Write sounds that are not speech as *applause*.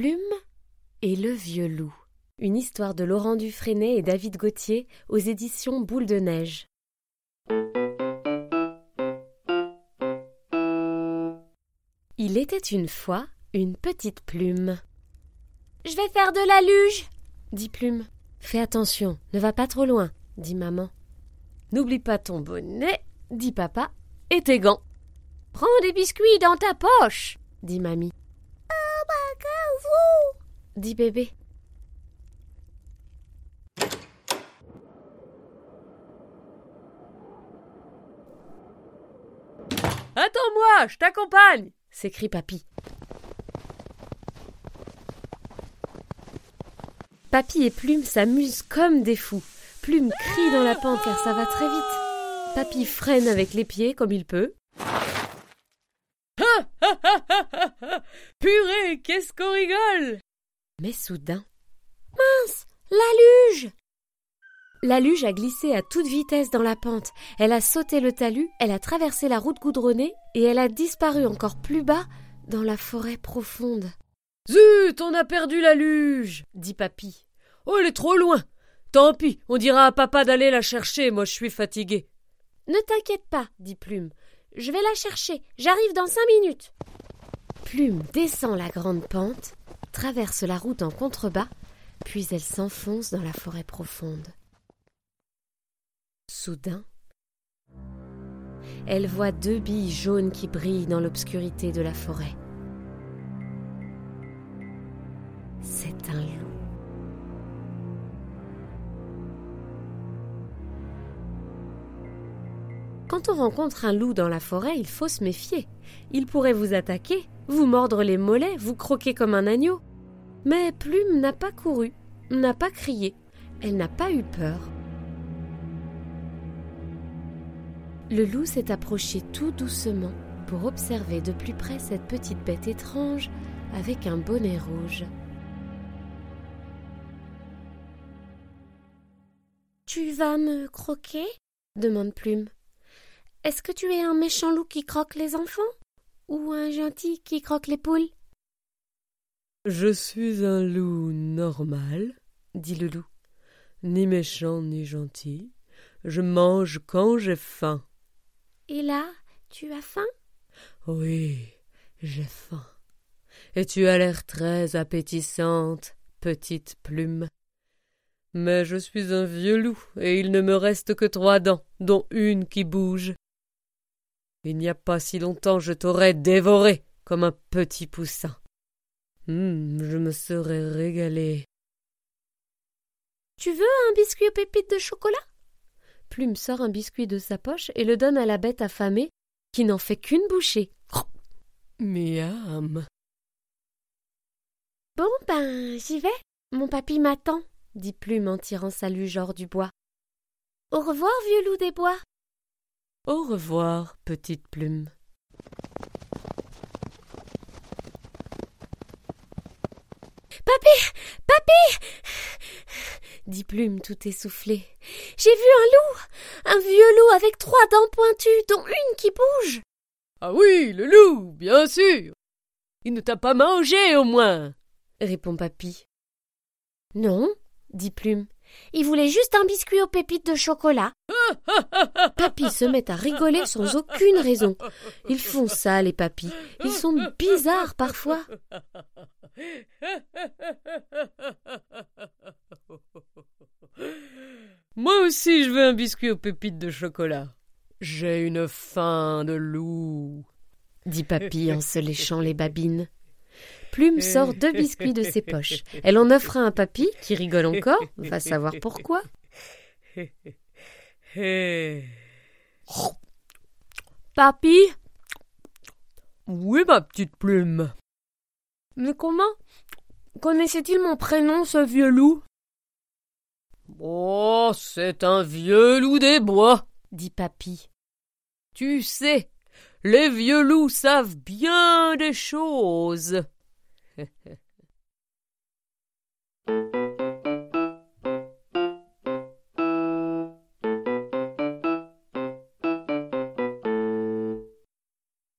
Plume et le vieux loup. Une histoire de Laurent Dufresné et David Gauthier aux éditions Boule de Neige. Il était une fois une petite plume. Je vais faire de la luge, dit Plume. Fais attention, ne va pas trop loin, dit maman. N'oublie pas ton bonnet, dit papa, et tes gants. Prends des biscuits dans ta poche, dit mamie. Vous dit bébé. Attends-moi, je t'accompagne s'écrie Papy. Papy et Plume s'amusent comme des fous. Plume crie dans la pente car ça va très vite. Papy freine avec les pieds comme il peut. *laughs* Purée, qu'est-ce qu'on rigole Mais soudain. Mince La luge La luge a glissé à toute vitesse dans la pente. Elle a sauté le talus, elle a traversé la route goudronnée et elle a disparu encore plus bas dans la forêt profonde. Zut, on a perdu la luge dit Papy. Oh, elle est trop loin Tant pis, on dira à papa d'aller la chercher, moi je suis fatigué. Ne t'inquiète pas, dit Plume. Je vais la chercher, j'arrive dans cinq minutes. Plume descend la grande pente, traverse la route en contrebas, puis elle s'enfonce dans la forêt profonde. Soudain, elle voit deux billes jaunes qui brillent dans l'obscurité de la forêt. Quand on rencontre un loup dans la forêt, il faut se méfier. Il pourrait vous attaquer, vous mordre les mollets, vous croquer comme un agneau. Mais Plume n'a pas couru, n'a pas crié, elle n'a pas eu peur. Le loup s'est approché tout doucement pour observer de plus près cette petite bête étrange avec un bonnet rouge. Tu vas me croquer? demande Plume. Est-ce que tu es un méchant loup qui croque les enfants ou un gentil qui croque les poules? Je suis un loup normal, dit le loup, ni méchant ni gentil. Je mange quand j'ai faim. Et là, tu as faim? Oui, j'ai faim. Et tu as l'air très appétissante, petite plume. Mais je suis un vieux loup, et il ne me reste que trois dents, dont une qui bouge. Il n'y a pas si longtemps je t'aurais dévoré comme un petit poussin. Hum, je me serais régalé. Tu veux un biscuit aux pépites de chocolat? Plume sort un biscuit de sa poche et le donne à la bête affamée, qui n'en fait qu'une bouchée. Miam. Bon ben, j'y vais. Mon papy m'attend, dit Plume en tirant sa luge hors du bois. Au revoir, vieux loup des bois. Au revoir, petite plume. Papy Papy dit Plume tout essoufflée. J'ai vu un loup Un vieux loup avec trois dents pointues, dont une qui bouge Ah oui, le loup, bien sûr Il ne t'a pas mangé, au moins répond Papy. Non, dit Plume. Il voulait juste un biscuit aux pépites de chocolat. Papy se met à rigoler sans aucune raison. Ils font ça, les papis. Ils sont bizarres parfois. Moi aussi, je veux un biscuit aux pépites de chocolat. J'ai une faim de loup, dit Papy en se léchant les babines. Plume sort deux biscuits de ses poches. Elle en offre un à Papy, qui rigole encore, va savoir pourquoi. Papy Oui, ma petite plume. Mais comment connaissait-il mon prénom, ce vieux loup? Oh, c'est un vieux loup des bois, dit Papy. Tu sais, les vieux loups savent bien des choses. *laughs*